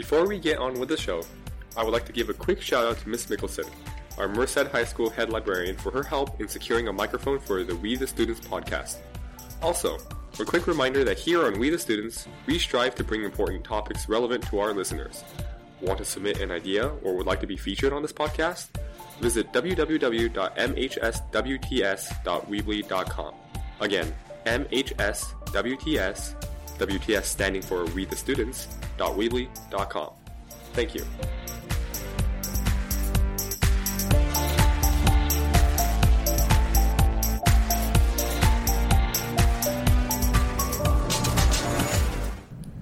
Before we get on with the show, I would like to give a quick shout out to Miss Mickelson, our Merced High School head librarian, for her help in securing a microphone for the We the Students podcast. Also, a quick reminder that here on We the Students, we strive to bring important topics relevant to our listeners. Want to submit an idea or would like to be featured on this podcast? Visit www.mhswts.weebly.com. Again, MHSWTS, WTS standing for We the Students, .weebly.com. Thank you.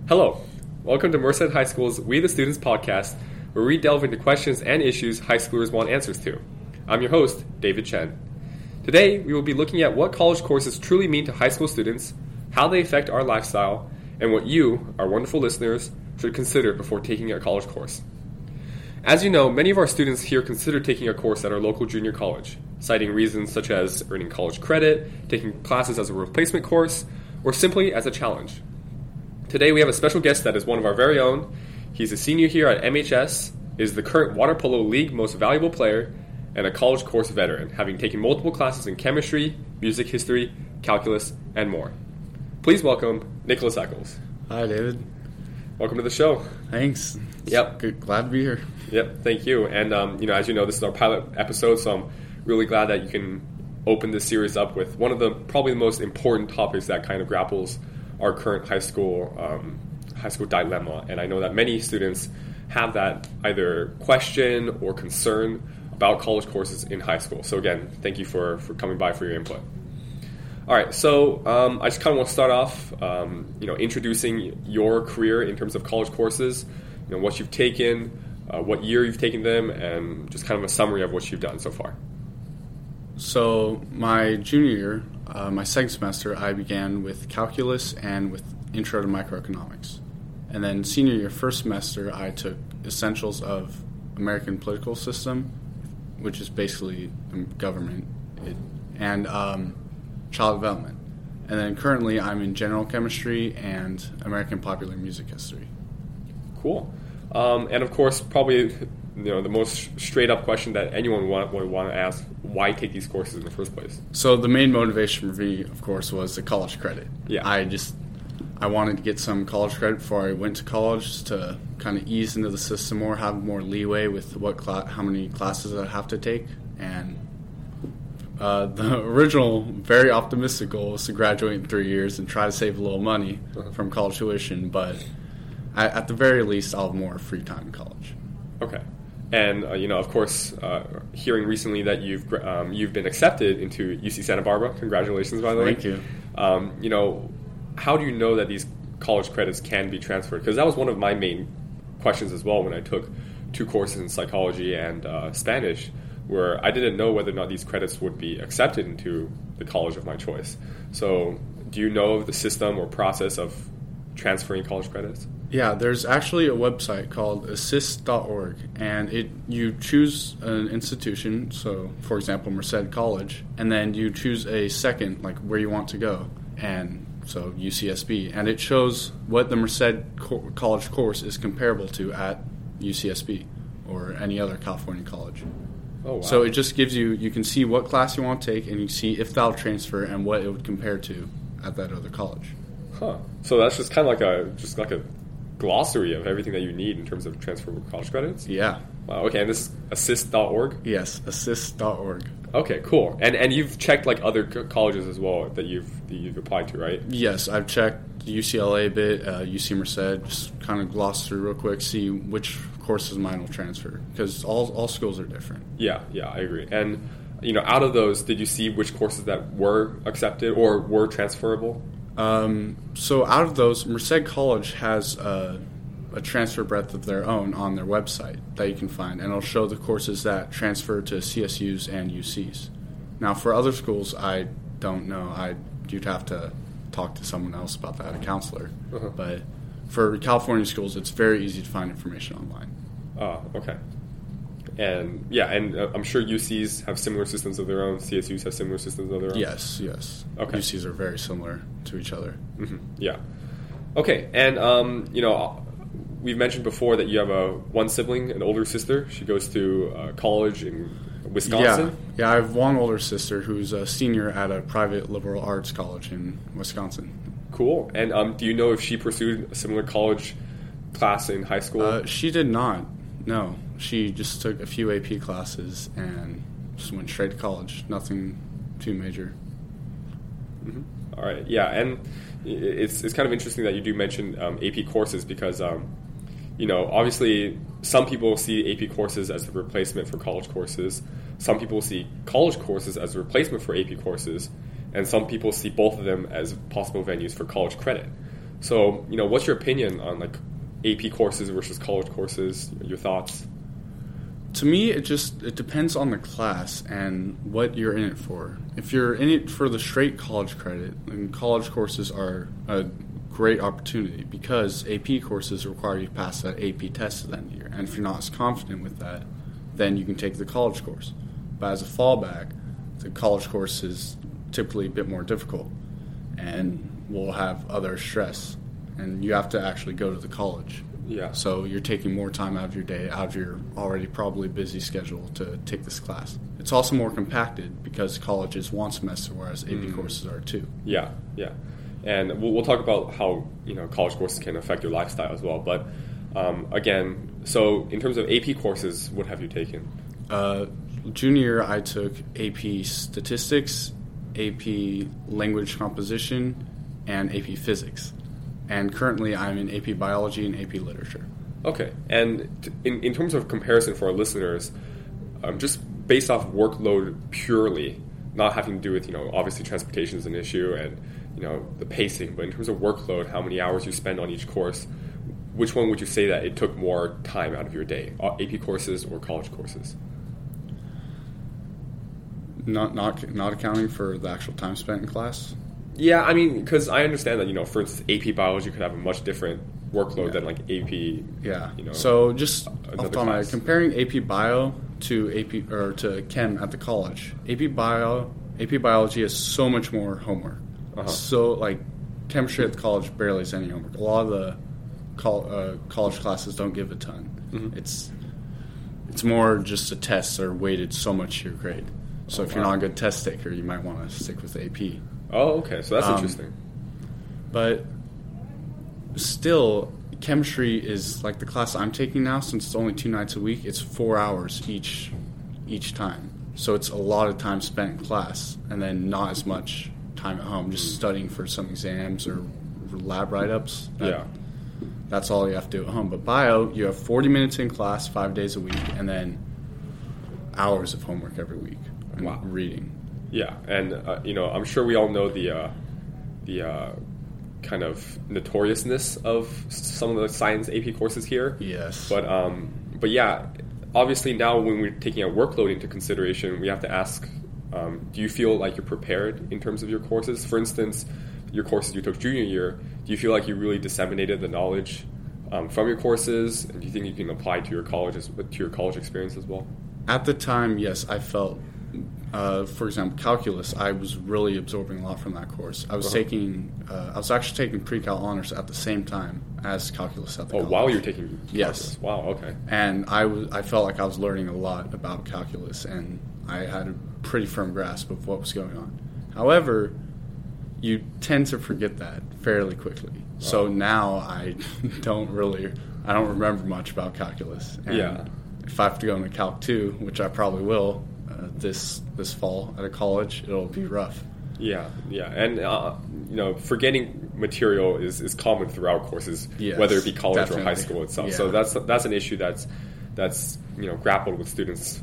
Hello, welcome to Merced High School's We the Students podcast, where we delve into questions and issues high schoolers want answers to. I'm your host, David Chen. Today, we will be looking at what college courses truly mean to high school students, how they affect our lifestyle, and what you, our wonderful listeners, should consider before taking a college course. As you know, many of our students here consider taking a course at our local junior college, citing reasons such as earning college credit, taking classes as a replacement course, or simply as a challenge. Today we have a special guest that is one of our very own. He's a senior here at MHS, is the current Water Polo League most valuable player, and a college course veteran, having taken multiple classes in chemistry, music history, calculus, and more. Please welcome Nicholas Eccles. Hi, David. Welcome to the show. Thanks. Yep. Good. Glad to be here. Yep, thank you. And um, you know, as you know, this is our pilot episode, so I'm really glad that you can open this series up with one of the probably the most important topics that kind of grapples our current high school um, high school dilemma. And I know that many students have that either question or concern about college courses in high school. So again, thank you for for coming by for your input. All right, so um, I just kind of want to start off, um, you know, introducing your career in terms of college courses, you know, what you've taken, uh, what year you've taken them, and just kind of a summary of what you've done so far. So, my junior year, uh, my second semester, I began with calculus and with intro to microeconomics. And then senior year, first semester, I took essentials of American political system, which is basically government, it, and um, child development. And then currently, I'm in general chemistry and American popular music history. Cool. Um, and of course, probably you know the most straight up question that anyone want, would want to ask: Why take these courses in the first place? So the main motivation for me, of course, was the college credit. Yeah. I just I wanted to get some college credit before I went to college to kind of ease into the system more, have more leeway with what cla- how many classes I have to take, and uh, the original very optimistic goal was to graduate in three years and try to save a little money Uh-huh. from college tuition, but I, at the very least, I'll have more free time in college. Okay. And uh, you know, of course, uh, hearing recently that you've um, you've been accepted into UC Santa Barbara. Congratulations, by the way. Thank you. Um, you know, how do you know that these college credits can be transferred? Because that was one of my main questions as well when I took two courses in psychology and uh, Spanish, where I didn't know whether or not these credits would be accepted into the college of my choice. So, do you know of the system or process of transferring college credits? Yeah, there's actually a website called assist.org, and it you choose an institution, so for example, Merced College, and then you choose a second, like where you want to go, and so UCSB, and it shows what the Merced co- College course is comparable to at UCSB or any other California college. Oh, wow. So it just gives you you can see what class you want to take, and you see if that'll transfer and what it would compare to at that other college. Huh. So that's just kind of like a just like a glossary of everything that you need in terms of transferable college credits. Yeah. Wow. Okay, and this is assist.org. Yes, assist.org. Okay, cool. And and you've checked like other co- colleges as well that you've that you've applied to, right? Yes, I've checked UCLA bit, uh, UC Merced, just kind of gloss through real quick, see which courses mine will transfer because all, all schools are different. Yeah, yeah, I agree. And you know, out of those, did you see which courses that were accepted or were transferable? Um, so out of those, Merced College has a, a transfer breadth of their own on their website that you can find, and it'll show the courses that transfer to CSUs and UCs. Now, for other schools, I don't know. I you'd have to talk to someone else about that, a counselor. Uh-huh. But for California schools, it's very easy to find information online. Oh, okay. And yeah, and uh, I'm sure UCs have similar systems of their own. CSUs have similar systems of their own. Yes, yes. Okay. UCs are very similar to each other. hmm Yeah. Okay, and um, you know, we've mentioned before that you have a one sibling, an older sister. She goes to uh, college in Wisconsin. Yeah, yeah. I have one older sister who's a senior at a private liberal arts college in Wisconsin. Cool. And um, do you know if she pursued a similar college class in high school? Uh, she did not. No, she just took a few AP classes and just went straight to college. Nothing too major. Mm-hmm. All right. Yeah, and it's it's kind of interesting that you do mention um, AP courses because um, you know obviously some people see AP courses as the replacement for college courses. Some people see college courses as a replacement for AP courses, and some people see both of them as possible venues for college credit. So, you know, what's your opinion on like AP courses versus college courses? Your thoughts? to me it just it depends on the class and what you're in it for if you're in it for the straight college credit then college courses are a great opportunity because ap courses require you to pass that ap test at the end of the year and if you're not as confident with that then you can take the college course but as a fallback the college course is typically a bit more difficult and will have other stress and you have to actually go to the college yeah. So you're taking more time out of your day, out of your already probably busy schedule to take this class. It's also more compacted because college is one semester, whereas AP mm. courses are two. Yeah, yeah. And we'll, we'll, talk about how you know college courses can affect your lifestyle as well. But um, again, so in terms of AP courses, what have you taken? Uh, junior I took AP Statistics, AP Language Composition, and AP Physics and currently I'm in AP Biology and AP Literature. Okay, and in, in terms of comparison for our listeners, um, just based off workload purely, not having to do with you know obviously transportation is an issue and you know the pacing, but in terms of workload, how many hours you spend on each course, which one would you say that it took more time out of your day, uh, AP courses or college courses? Not not not accounting for the actual time spent in class. Yeah, I mean, because I understand that you know, for instance, AP biology could have a much different workload yeah. than like AP. Yeah. You know. So just off my comparing AP Bio to AP or to Chem at the college, AP Bio, AP Biology has so much more homework. Uh-huh. So like chemistry at the college barely has any homework. A lot of the col- uh, college classes don't give a ton. Mm-hmm. It's it's more just the tests are weighted so much to your grade. So oh, if you're not a good test taker, you might want to stick with AP. Oh, okay. So that's um, interesting. But still, chemistry is like the class I'm taking now. Since it's only two nights a week, it's four hours each each time. So it's a lot of time spent in class, and then not as much time at home, just studying for some exams or lab write-ups. That, yeah, that's all you have to do at home. But bio, you have 40 minutes in class, five days a week, and then hours of homework every week. Wow. reading. Yeah, and uh, you know, I'm sure we all know the uh, the uh, kind of notoriousness of some of the science AP courses here. Yes, but um, but yeah, obviously now when we're taking our workload into consideration, we have to ask: um, Do you feel like you're prepared in terms of your courses? For instance, your courses you took junior year, do you feel like you really disseminated the knowledge um, from your courses, and do you think you can apply to your colleges to your college experience as well? At the time, yes, I felt uh, for example, calculus, I was really absorbing a lot from that course. I was uh-huh. taking, uh, I was actually taking pre-cal honors at the same time as calculus at the. Oh, college. while you're taking. Calculus. Yes. Wow. Okay. And I was, I felt like I was learning a lot about calculus, and I had a pretty firm grasp of what was going on. However, you tend to forget that fairly quickly. Wow. So now I don't really, I don't remember much about calculus. And yeah. If I have to go into Calc two, which I probably will, this this fall at a college, it'll be rough. Yeah, yeah, and uh, you know, forgetting material is, is common throughout courses, yes, whether it be college definitely. or high school itself. Yeah. So that's that's an issue that's that's you know grappled with students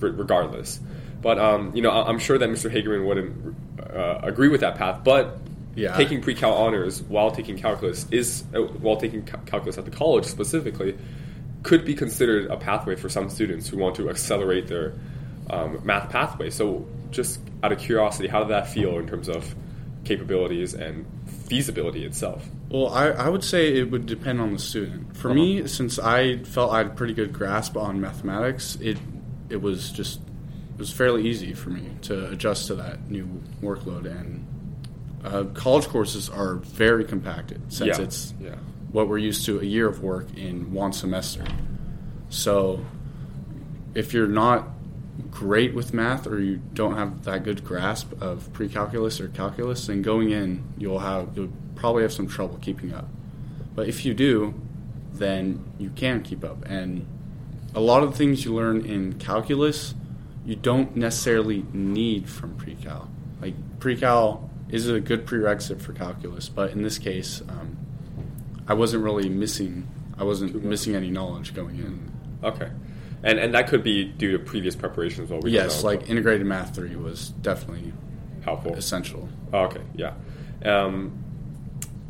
regardless. But um, you know, I'm sure that Mr. Hagerman wouldn't uh, agree with that path. But yeah. taking pre-cal honors while taking calculus is uh, while taking calculus at the college specifically could be considered a pathway for some students who want to accelerate their um, math pathway. So, just out of curiosity, how did that feel in terms of capabilities and feasibility itself? Well, I, I would say it would depend on the student. For uh-huh. me, since I felt I had a pretty good grasp on mathematics, it it was just it was fairly easy for me to adjust to that new workload. And uh, college courses are very compacted since yeah. it's yeah. what we're used to a year of work in one semester. So if you're not great with math or you don't have that good grasp of pre-calculus or calculus, then going in you'll have you'll probably have some trouble keeping up. But if you do, then you can keep up. And a lot of the things you learn in calculus, you don't necessarily need from pre-cal. Like pre-cal is a good prerequisite for calculus, but in this case, um, I wasn't really missing. I wasn't missing any knowledge going in. Okay. And and that could be due to previous preparation as well. We yes, like but integrated math three was definitely helpful. essential. Oh, okay, yeah. Um,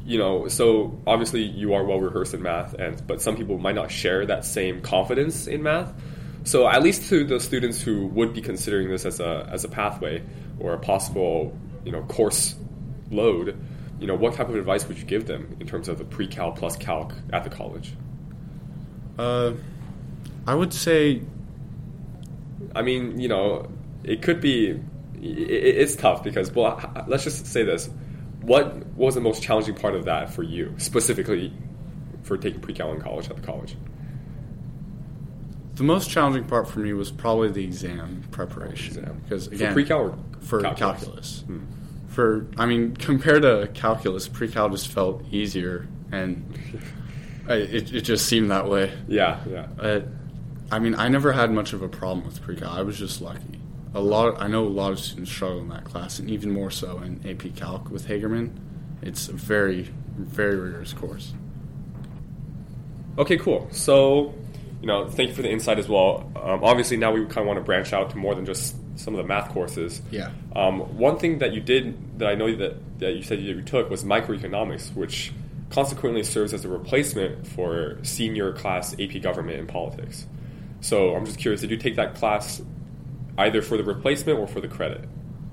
you know, so obviously you are well rehearsed in math, and but some people might not share that same confidence in math. So at least to the students who would be considering this as a as a pathway or a possible you know course load, you know, what type of advice would you give them in terms of the pre-cal plus calc at the college? Uh, I would say I mean, you know, it could be. It's tough because, well, let's just say this: what was the most challenging part of that for you, specifically for taking pre-cal in college at the college? the most challenging part for me was probably the exam preparation Exam. because For again pre-cal or for calculus? calculus. For I mean, compared to calculus, pre-cal just felt easier, and it, it just seemed that way. Yeah, yeah. Uh, I mean, I never had much of a problem with pre-cal. I was just lucky. A lot. I know a lot of students struggle in that class, and even more so in AP Calc with Hagerman. It's a very, very rigorous course. Okay, cool. So, you know, thank you for the insight as well. Um, obviously, now we kind of want to branch out to more than just some of the math courses. Yeah. Um, one thing that you did that I know that, that you said you took was microeconomics, which consequently serves as a replacement for senior class AP Government and Politics. So I'm just curious, did you take that class either for the replacement or for the credit?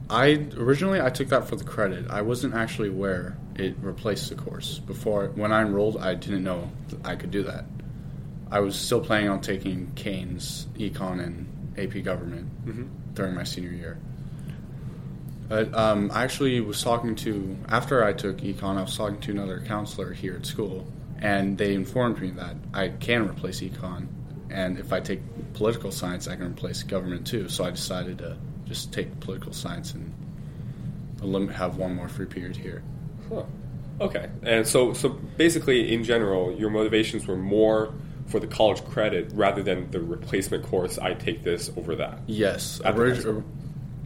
I originally I took that for the credit. I wasn't actually aware it replaced the course. Before when I enrolled, I didn't know that I could do that. I was still planning on taking Kane's Econ and AP Government during my senior year. But um, I actually was talking to after I took Econ, I was talking to another counselor here at school, and they informed me that I can replace Econ, and if I take political science, I can replace government too. So I decided to just take political science and have one more free period here. Huh. Okay. And so, so basically, in general, your motivations were more for the college credit rather than the replacement course. I take this over that. Yes, At the orig-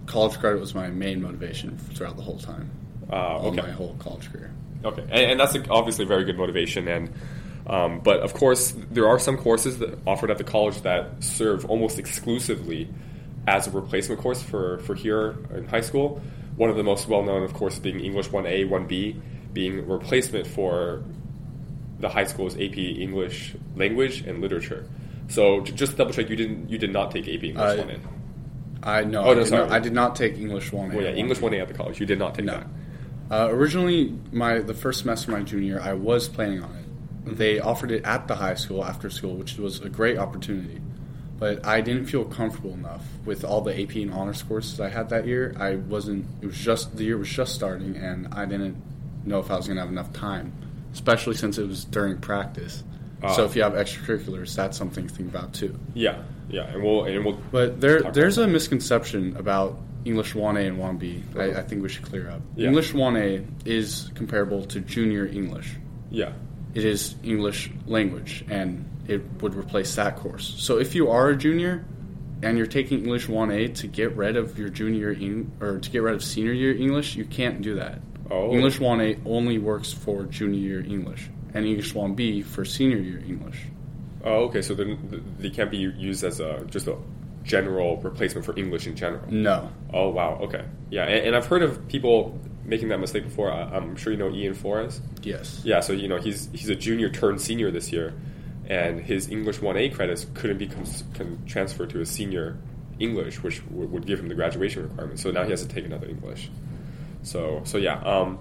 college credit was my main motivation throughout the whole time, Uh, all okay. my whole college career. Okay, and, and that's a, obviously a very good motivation. And um, but of course, there are some courses that offered at the college that serve almost exclusively as a replacement course for for here in high school. One of the most well known, of course, being English 1A, 1B, being a replacement for the high school's AP English language and literature. So just to double check, you didn't you did not take AP English Uh, 1A. I know. Oh, I, no, did sorry. not, I did not take English 1A. Well, yeah, English 1A at the college. You did not take No. that. Uh, originally, my the first semester of my junior, I was planning on it. They offered it at the high school after school, which was a great opportunity. But I didn't feel comfortable enough with all the AP and honors courses I had that year. I wasn't. It was just the year was just starting, and I didn't know if I was going to have enough time, especially since it was during practice. Ah. so if you have extracurriculars, that's something to think about too. Yeah, yeah, and we'll and we'll. But there, there's a misconception about English 1A and 1B that I, I think we should clear up. Yeah. English 1A is comparable to junior English. yeah. It is English language, and it would replace that course. So if you are a junior and you're taking English 1A to get rid of your junior Eng- or to get rid of senior year English, you can't do that. Oh. English 1A only works for junior year English, and English 1B for senior year English. Oh, okay. So then they can't be used as a just a general replacement for English in general. No. Oh, wow. Okay. Yeah, and, and I've heard of people making that mistake before. I, I'm sure you know Ian Flores. Yes. Yeah. So you know he's he's a junior turned senior this year, and his English 1A credits couldn't be cons- con- transferred to his senior English, which w- would give him the graduation requirement. So now he has to take another English. So so yeah. Um,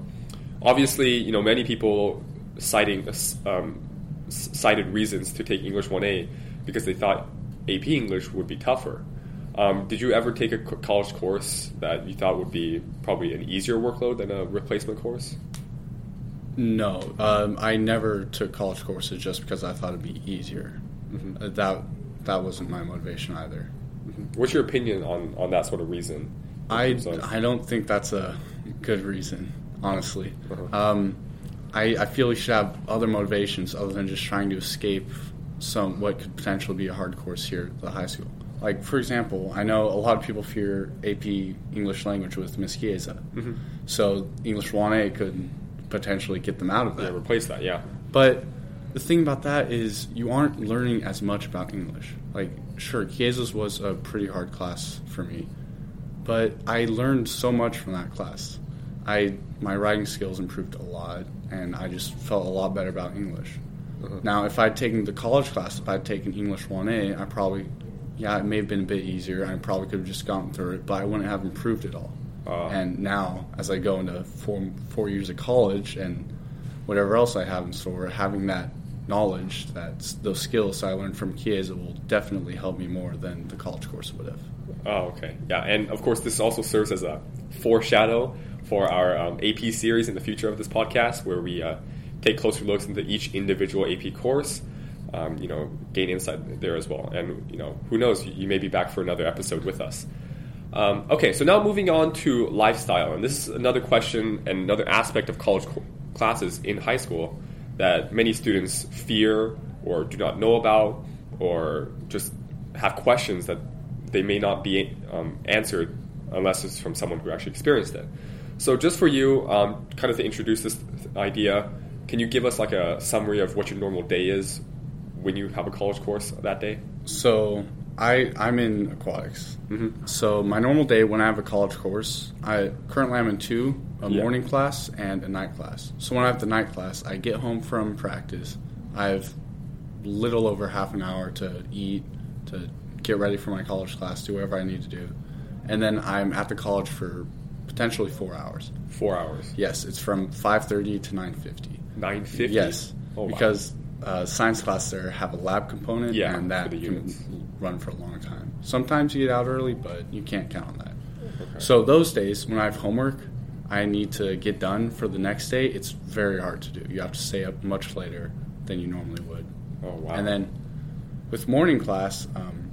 obviously, you know many people citing um, cited reasons to take English 1A because they thought AP English would be tougher. Um, did you ever take a college course that you thought would be probably an easier workload than a replacement course? No, um, I never took college courses just because I thought it'd be easier. Mm-hmm. Uh, that that wasn't my motivation either. What's your opinion on, on that sort of reason? I, of- I don't think that's a good reason, honestly. Uh-huh. Um, I, I feel you should have other motivations other than just trying to escape some what could potentially be a hard course here at the high school. Like for example, I know a lot of people fear AP English language with Miss Chiesa, Mm-hmm. so English 1A could potentially get them out of that. yeah, replace that, yeah. But the thing about that is you aren't learning as much about English. Like, sure, Chiesa's was a pretty hard class for me, but I learned so much from that class. I my writing skills improved a lot, and I just felt a lot better about English. Uh-huh. Now, if I'd taken the college class, if I'd taken English 1A, I probably, yeah, it may have been a bit easier. I probably could have just gotten through it, but I wouldn't have improved at all. Uh. and now, as I go into four four years of college and whatever else I have in store, having that knowledge, that those skills I learned from Chiesa will definitely help me more than the college course would have. Oh, okay. Yeah, and of course, this also serves as a foreshadow for our um, AP series in the future of this podcast, where we uh, take closer looks into each individual AP course. Um, you know, gain insight there as well, and you know, who knows, you, may be back for another episode with us. Um, okay, so now moving on to lifestyle, and this is another question and another aspect of college co- classes in high school that many students fear or do not know about, or just have questions that they may not be um, answered unless it's from someone who actually experienced it. So, just for you, um, kind of to introduce this idea, can you give us like a summary of what your normal day is when you have a college course that day? So I I'm in aquatics. Mm-hmm. So my normal day when I have a college course, I currently I'm in two, a Yeah. morning class and a night class. So when I have the night class, I get home from practice. I have little over half an hour to eat, to get ready for my college class, do whatever I need to do, and then I'm at the college for potentially four hours. Four hours. Yes, it's from five thirty to nine fifty. Nine fifty. Yes, Oh, wow. because uh, science classes there have a lab component, Yeah, and that can run for a long time. Sometimes you get out early, but you can't count on that. Okay. So those days when I have homework, I need to get done for the next day. It's very hard to do. You have to stay up much later than you normally would. oh wow. And then with morning class, um,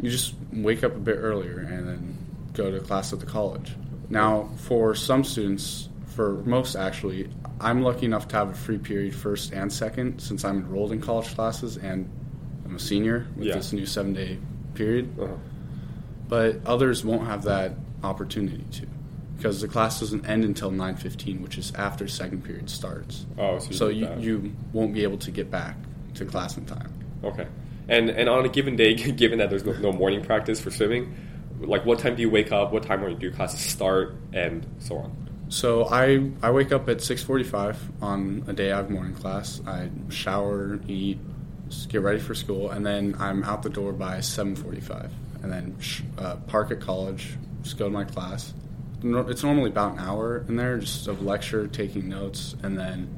you just wake up a bit earlier and then go to class at the college. Now, for some students, for most actually, I'm lucky enough to have a free period first and second since I'm enrolled in college classes and I'm a senior with Yeah. this new seven day period. Uh-huh. But others won't have that opportunity to because the class doesn't end until 9:15, which is after second period starts. Oh, so you So you, you won't be able to get back to class in time. Okay. And and on a given day, given that there's no, no morning practice for swimming, like what time do you wake up? What time are your classes start, and so on? So I I wake up at 6:45 on a day I have morning class. I shower, eat, get ready for school, and then I'm out the door by 7:45, and then uh, park at college, just go to my class. It's normally about an hour in there, just of lecture, taking notes, and then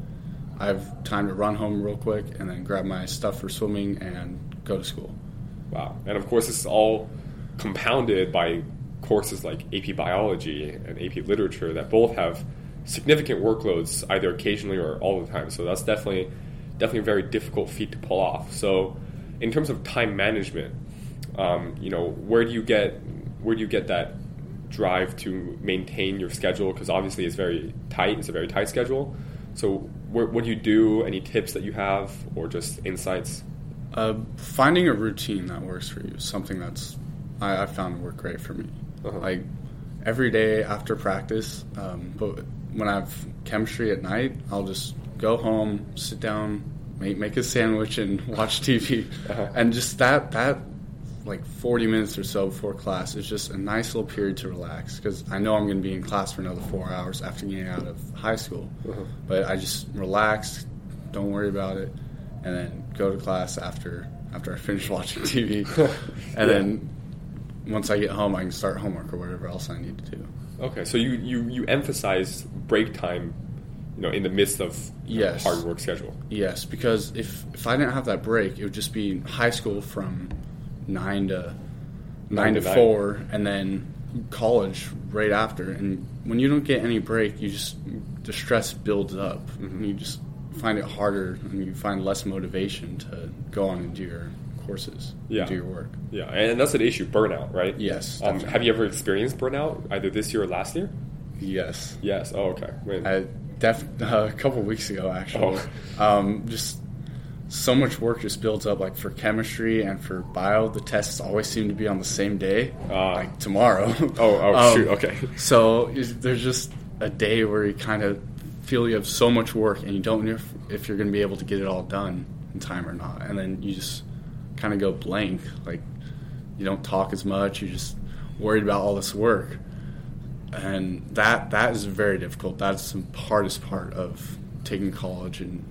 I have time to run home real quick, and then grab my stuff for swimming and go to school. Wow. And of course, this is all compounded by courses like AP Biology and AP Literature that both have significant workloads, either occasionally or all the time. So that's definitely definitely a very difficult feat to pull off. So, in terms of time management, um, you know, where do you get where do you get that drive to maintain your schedule? Because obviously, it's very tight. It's a very tight schedule. So, what do you do? Any tips that you have, or just insights? Uh, finding a routine that works for you something that's I, I found work great for me. Uh-huh. Like every day after practice, um, but when I have chemistry at night, I'll just go home, sit down, make make a sandwich, and watch TV, Uh-huh. and just that that like 40 minutes or so before class is just a nice little period to relax because I know I'm going to be in class for another four hours after getting out of high school. Uh-huh. But I just relax, don't worry about it, and then go to class after after I finish watching TV, and Yeah. then once I get home, I can start homework or whatever else I need to do. Okay, so you, you, you emphasize break time, you know, in the midst of Yes. hard work schedule. Yes, because if if I didn't have that break, it would just be high school from nine to Nine nine, to to, nine. four, and then college right after, and when you don't get any break, you just the stress builds up, Mm-hmm. and you just find it harder, and you find less motivation to go on and do your courses, Yeah. do your work. Yeah, and that's an issue, burnout, right? Yes, Um, have you ever experienced burnout either this year or last year? Yes, Yes. Oh, okay. When- I def- uh, a couple weeks ago actually. Oh. Um, just so much work just builds up. Like for chemistry and for bio, the tests always seem to be on the same day, Ah. like tomorrow. oh, oh, Um, shoot. Okay. So is- there's just a day where you kind of feel you have so much work and you don't know if, if you're going to be able to get it all done in time or not, and then you just kind of go blank. Like you don't talk as much. You're just worried about all this work, and that that is very difficult. That's the hardest part of taking college and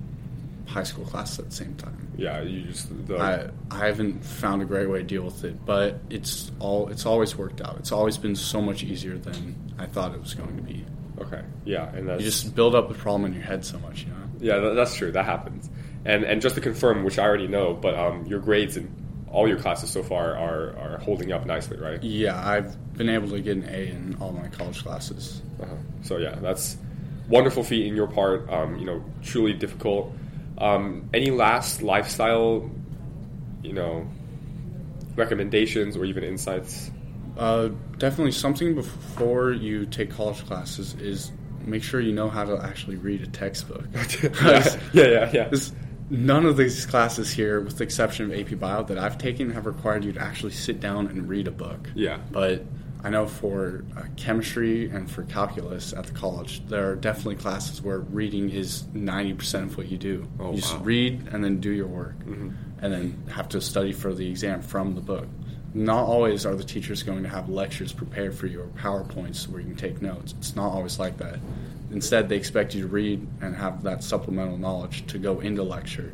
high school classes at the same time. Yeah, you just the, I I haven't found a great way to deal with it, but it's all it's always worked out. It's always been so much easier than I thought it was going to be. okay. Yeah, and that's You just build up the problem in your head so much, you know. yeah, that's true. That happens. And and just to confirm, which I already know, but um, your grades in all your classes so far are are holding up nicely, right? Yeah, I've been able to get an A in all my college classes. Uh-huh. So yeah, that's wonderful feat in your part. Um, you know, truly difficult. Um, any last lifestyle, you know, recommendations or even insights? Uh, definitely something before you take college classes is make sure you know how to actually read a textbook. yeah, yeah, yeah, yeah. This- None of these classes here, with the exception of AP Bio that I've taken, have required you to actually sit down and read a book. Yeah. But I know for uh, chemistry and for calculus at the college, there are definitely classes where reading is 90% of what you do. Oh, you just wow. Mm-hmm. read and then do your work, and then have to study for the exam from the book. Not always are the teachers going to have lectures prepared for you or PowerPoints where you can take notes. It's not always like that. Instead, they expect you to read and have that supplemental knowledge to go into lecture,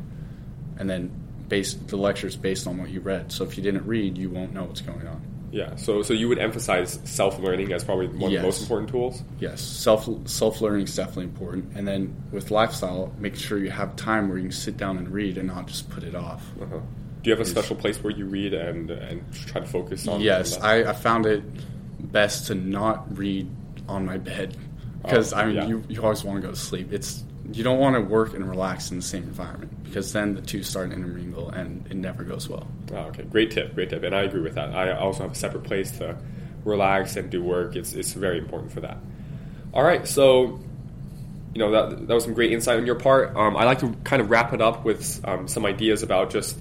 and then base the lecture is based on what you read. So if you didn't read, you won't know what's going on. Yeah. So so you would emphasize self learning as probably one of the most important tools. Yes, self self learning is definitely important, and then with lifestyle, make sure you have time where you can sit down and read and not just put it off. Uh-huh. Do you have a special place where you read and and try to focus on? Yes. I, I found it best to not read on my bed because Oh, I mean yeah. you, you always want to go to sleep. It's you don't want to work and relax in the same environment because then the two start to intermingle and it never goes well. Oh, okay, great tip, great tip, and I agree with that. I also have a separate place to relax and do work. It's it's very important for that. All right, so you know that that was some great insight on your part. Um, I like to kind of wrap it up with um, some ideas about just.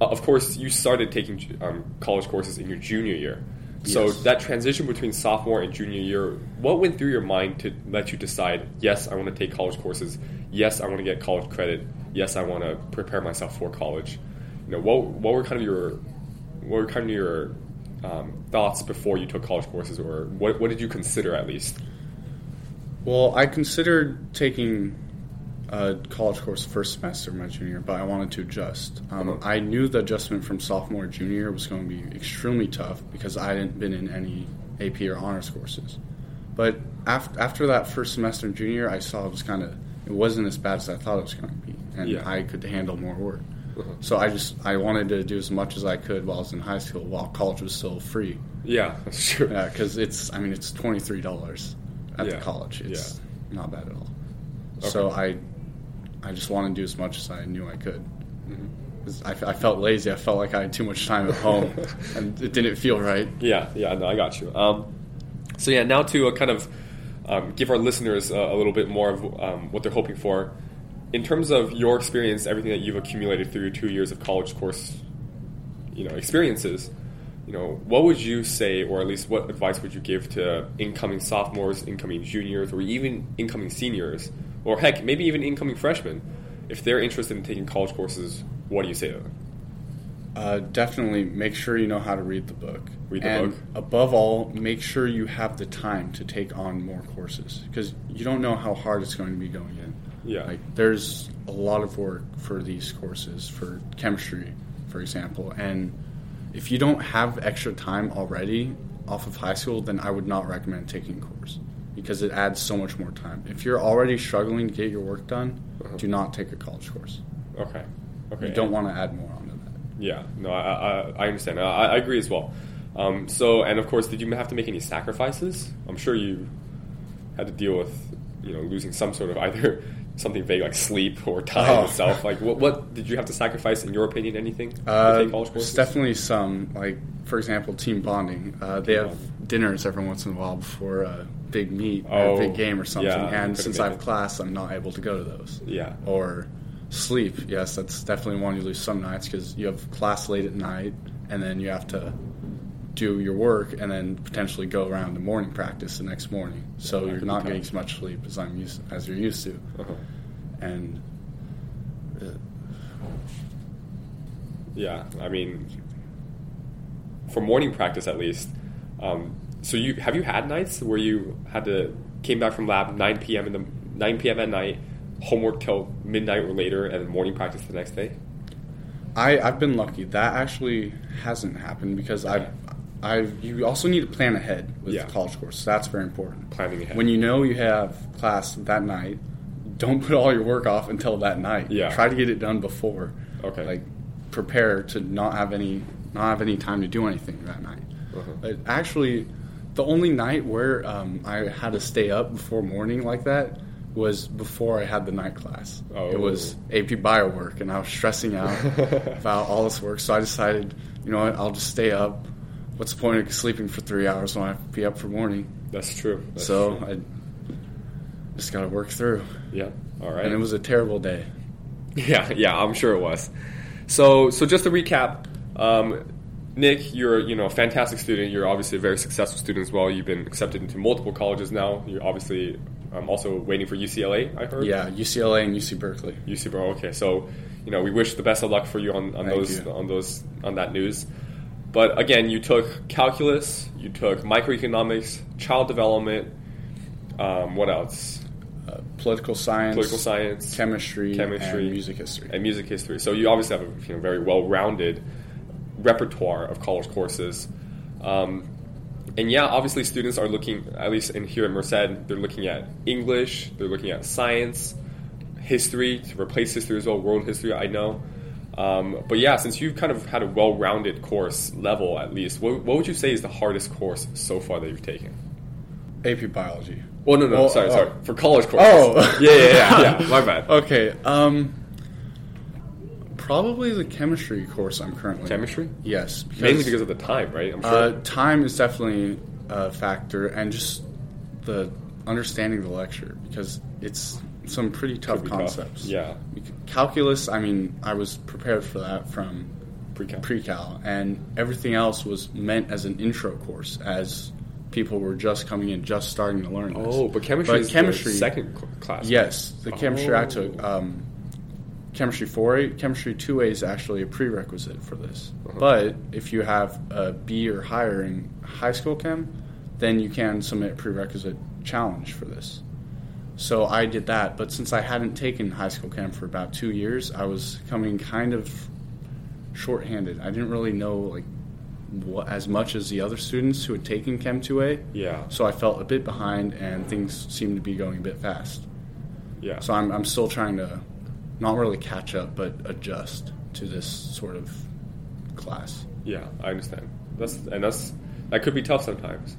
Uh, of course, you started taking um, college courses in your junior year. So that transition between sophomore and junior year, what went through your mind to let you decide? Yes, I want to take college courses. Yes, I want to get college credit. Yes, I want to prepare myself for college. You know, what what were kind of your what were kind of your um, thoughts before you took college courses, or what what did you consider at least? Well, I considered taking a college course first semester of my junior, but I wanted to adjust. Um, Uh-huh. I knew the adjustment from sophomore to junior was going to be extremely tough because I hadn't been in any AP or honors courses. But after, after that first semester junior, I saw it was kind of it wasn't as bad as I thought it was going to be, and Yeah. I could handle more work. Uh-huh. So I just I wanted to do as much as I could while I was in high school, while college was still free. Yeah, true. Yeah, because it's I mean it's twenty three dollars at Yeah. the college. It's not bad at all. Okay. So I I just wanted to do as much as I knew I could. Mm-hmm. I, I felt lazy. I felt like I had too much time at home, and it didn't feel right. Yeah, yeah, no, I got you. Um, so yeah, now to uh, kind of um, give our listeners uh, a little bit more of um, what they're hoping for in terms of your experience, everything that you've accumulated through your two years of college course, you know, experiences. You know, what would you say, or at least what advice would you give to incoming sophomores, incoming juniors, or even incoming seniors, or heck, maybe even incoming freshmen, if they're interested in taking college courses? What do you say to them? Uh, definitely make sure you know how to read the book. Read the and book. above all, make sure you have the time to take on more courses because you don't know how hard it's going to be going in. Yeah. Like there's a lot of work for these courses for chemistry, for example, and if you don't have extra time already off of high school, then I would not recommend taking a course because it adds so much more time. If you're already struggling to get your work done, Uh-huh. do not take a college course. Okay. Okay. You don't want to add more onto that. Yeah, no, I, I, I understand. I, I agree as well. Um, so, and of course, did you have to make any sacrifices? I'm sure you had to deal with, you know, losing some sort of either something vague like sleep or time Oh. itself. Like, what, what did you have to sacrifice, in your opinion, anything to Uh, take college there's courses? definitely some, like for example, team bonding. Uh, they Team have bonding. Dinners every once in a while before a big meet or Oh, a big game or something. yeah, and since I have it. class, I'm not able to go to those. Yeah. Or sleep. Yes, that's definitely one you lose some nights because you have class late at night, and then you have to do your work and then potentially go around to morning practice the next morning. So that you're not getting as much sleep as I'm used as you're used to, Uh-huh. and. Uh, Yeah, I mean, for morning practice at least. Um, so you have you had nights where you had to came back from lab 9 p.m. in the 9 p.m. at night, homework till midnight or later, and then morning practice the next day? I, I've been lucky. That actually hasn't happened because I've, I've. You also need to plan ahead with Yeah. college courses. That's very important. Planning ahead. When you know you have class that night, don't put all your work off until that night. Yeah. Try to get it done before. Okay. Like, prepare to not have any not have any time to do anything that night. Uh-huh. Actually, the only night where um, I had to stay up before morning like that was before I had the night class. Oh. It was AP bio work, and I was stressing out about all this work. So I decided, you know what, I'll just stay up. What's the point of sleeping for three hours when I have to be up for morning? That's true. That's so true. I just got to work through. yeah, all right. And it was a terrible day. Yeah, yeah, I'm sure it was. So, so just to recap, um, Nick, you're you know a fantastic student. You're obviously a very successful student as well. You've been accepted into multiple colleges now. You're obviously um, also waiting for UCLA. I heard. Yeah, UCLA and UC Berkeley. UC Bro. Okay, so you know we wish the best of luck for you on, on Thank those you. on those on that news. But again, you took calculus, you took microeconomics, child development. Um, what else? Uh, political science, Political science, chemistry, chemistry, and music history. and music history. So you obviously have a you know, very well-rounded repertoire of college courses. Um, and yeah, obviously students are looking, at least in here at Merced, they're looking at English, they're looking at science, history to replace history as well, world history. I know. Um, but yeah, since you've kind of had a well-rounded course level, at least, what, what would you say is the hardest course so far that you've taken? AP biology. Well, no, no, Well, sorry, oh. sorry, for college courses. Oh. yeah, yeah, yeah, yeah. My bad. Okay. Um, probably the chemistry course I'm currently. in. Chemistry? Yes. Because, Mainly because of the time, right? I'm sure. uh, time is definitely a factor, and just the understanding the lecture because it's some pretty tough be tough. concepts. Yeah. Calculus. I mean, I was prepared for that from Pre-cal. pre-cal, and everything else was meant as an intro course, as people were just coming in, just starting to learn this. Oh, but chemistry But is chemistry- the second class. Yes, the chemistry I Oh. took. Um, chemistry 4A, chemistry 2A is actually a prerequisite for this. Uh-huh. But if you have a B or higher in high school chem, then you can submit a prerequisite challenge for this. So I did that, but since I hadn't taken high school chem for about two years, I was coming kind of shorthanded. I didn't really know like what, as much as the other students who had taken chem 2A. Yeah. So I felt a bit behind, and things seemed to be going a bit fast. Yeah. So I'm, I'm still trying to not really catch up, but adjust to this sort of class. Yeah, I understand. That's and that's that could be tough sometimes.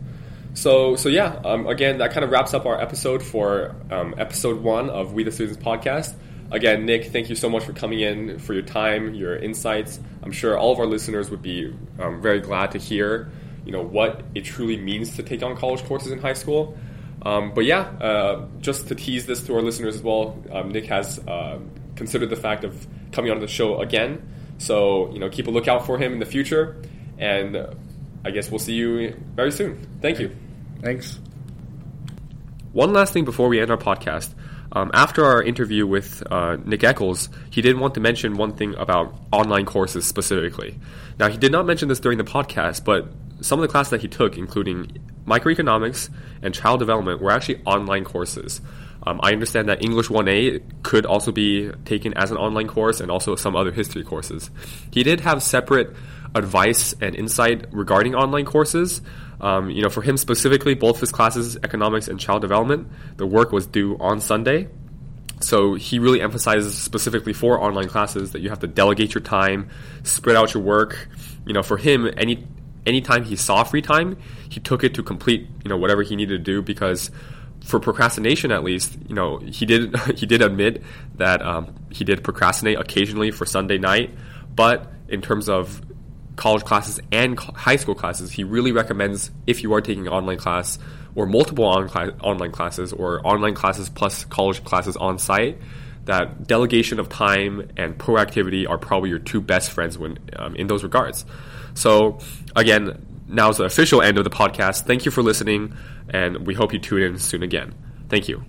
So so yeah, um, again, that kind of wraps up our episode for um, episode one of We the Students podcast. Again, Nick, thank you so much for coming in for your time, your insights. I'm sure all of our listeners would be um, very glad to hear, you know, what it truly means to take on college courses in high school. Um, but yeah, uh, just to tease this to our listeners as well, um, Nick has uh, considered the fact of coming on the show again. So you know, keep a lookout for him in the future, and uh, I guess we'll see you very soon. Thank you. Thanks. One last thing before we end our podcast. Um, after our interview with uh, Nick Eccles, he did want to mention one thing about online courses specifically. Now, he did not mention this during the podcast, but some of the classes that he took, including microeconomics and child development, were actually online courses. Um, I understand that English 1A could also be taken as an online course and also some other history courses. He did have separate advice and insight regarding online courses. Um, you know, for him specifically, both his classes, economics and child development, the work was due on Sunday. So he really emphasizes specifically for online classes that you have to delegate your time, spread out your work. You know, for him, any anytime he saw free time, he took it to complete you know whatever he needed to do because for procrastination at least you know he did he did admit that um, he did procrastinate occasionally for Sunday night, but in terms of college classes and high school classes, he really recommends if you are taking online class or multiple on online classes or online classes plus college classes on site that delegation of time and proactivity are probably your two best friends when um, in those regards. So again, now's the official end of the podcast. Thank you for listening, and we hope you tune in soon again. Thank you.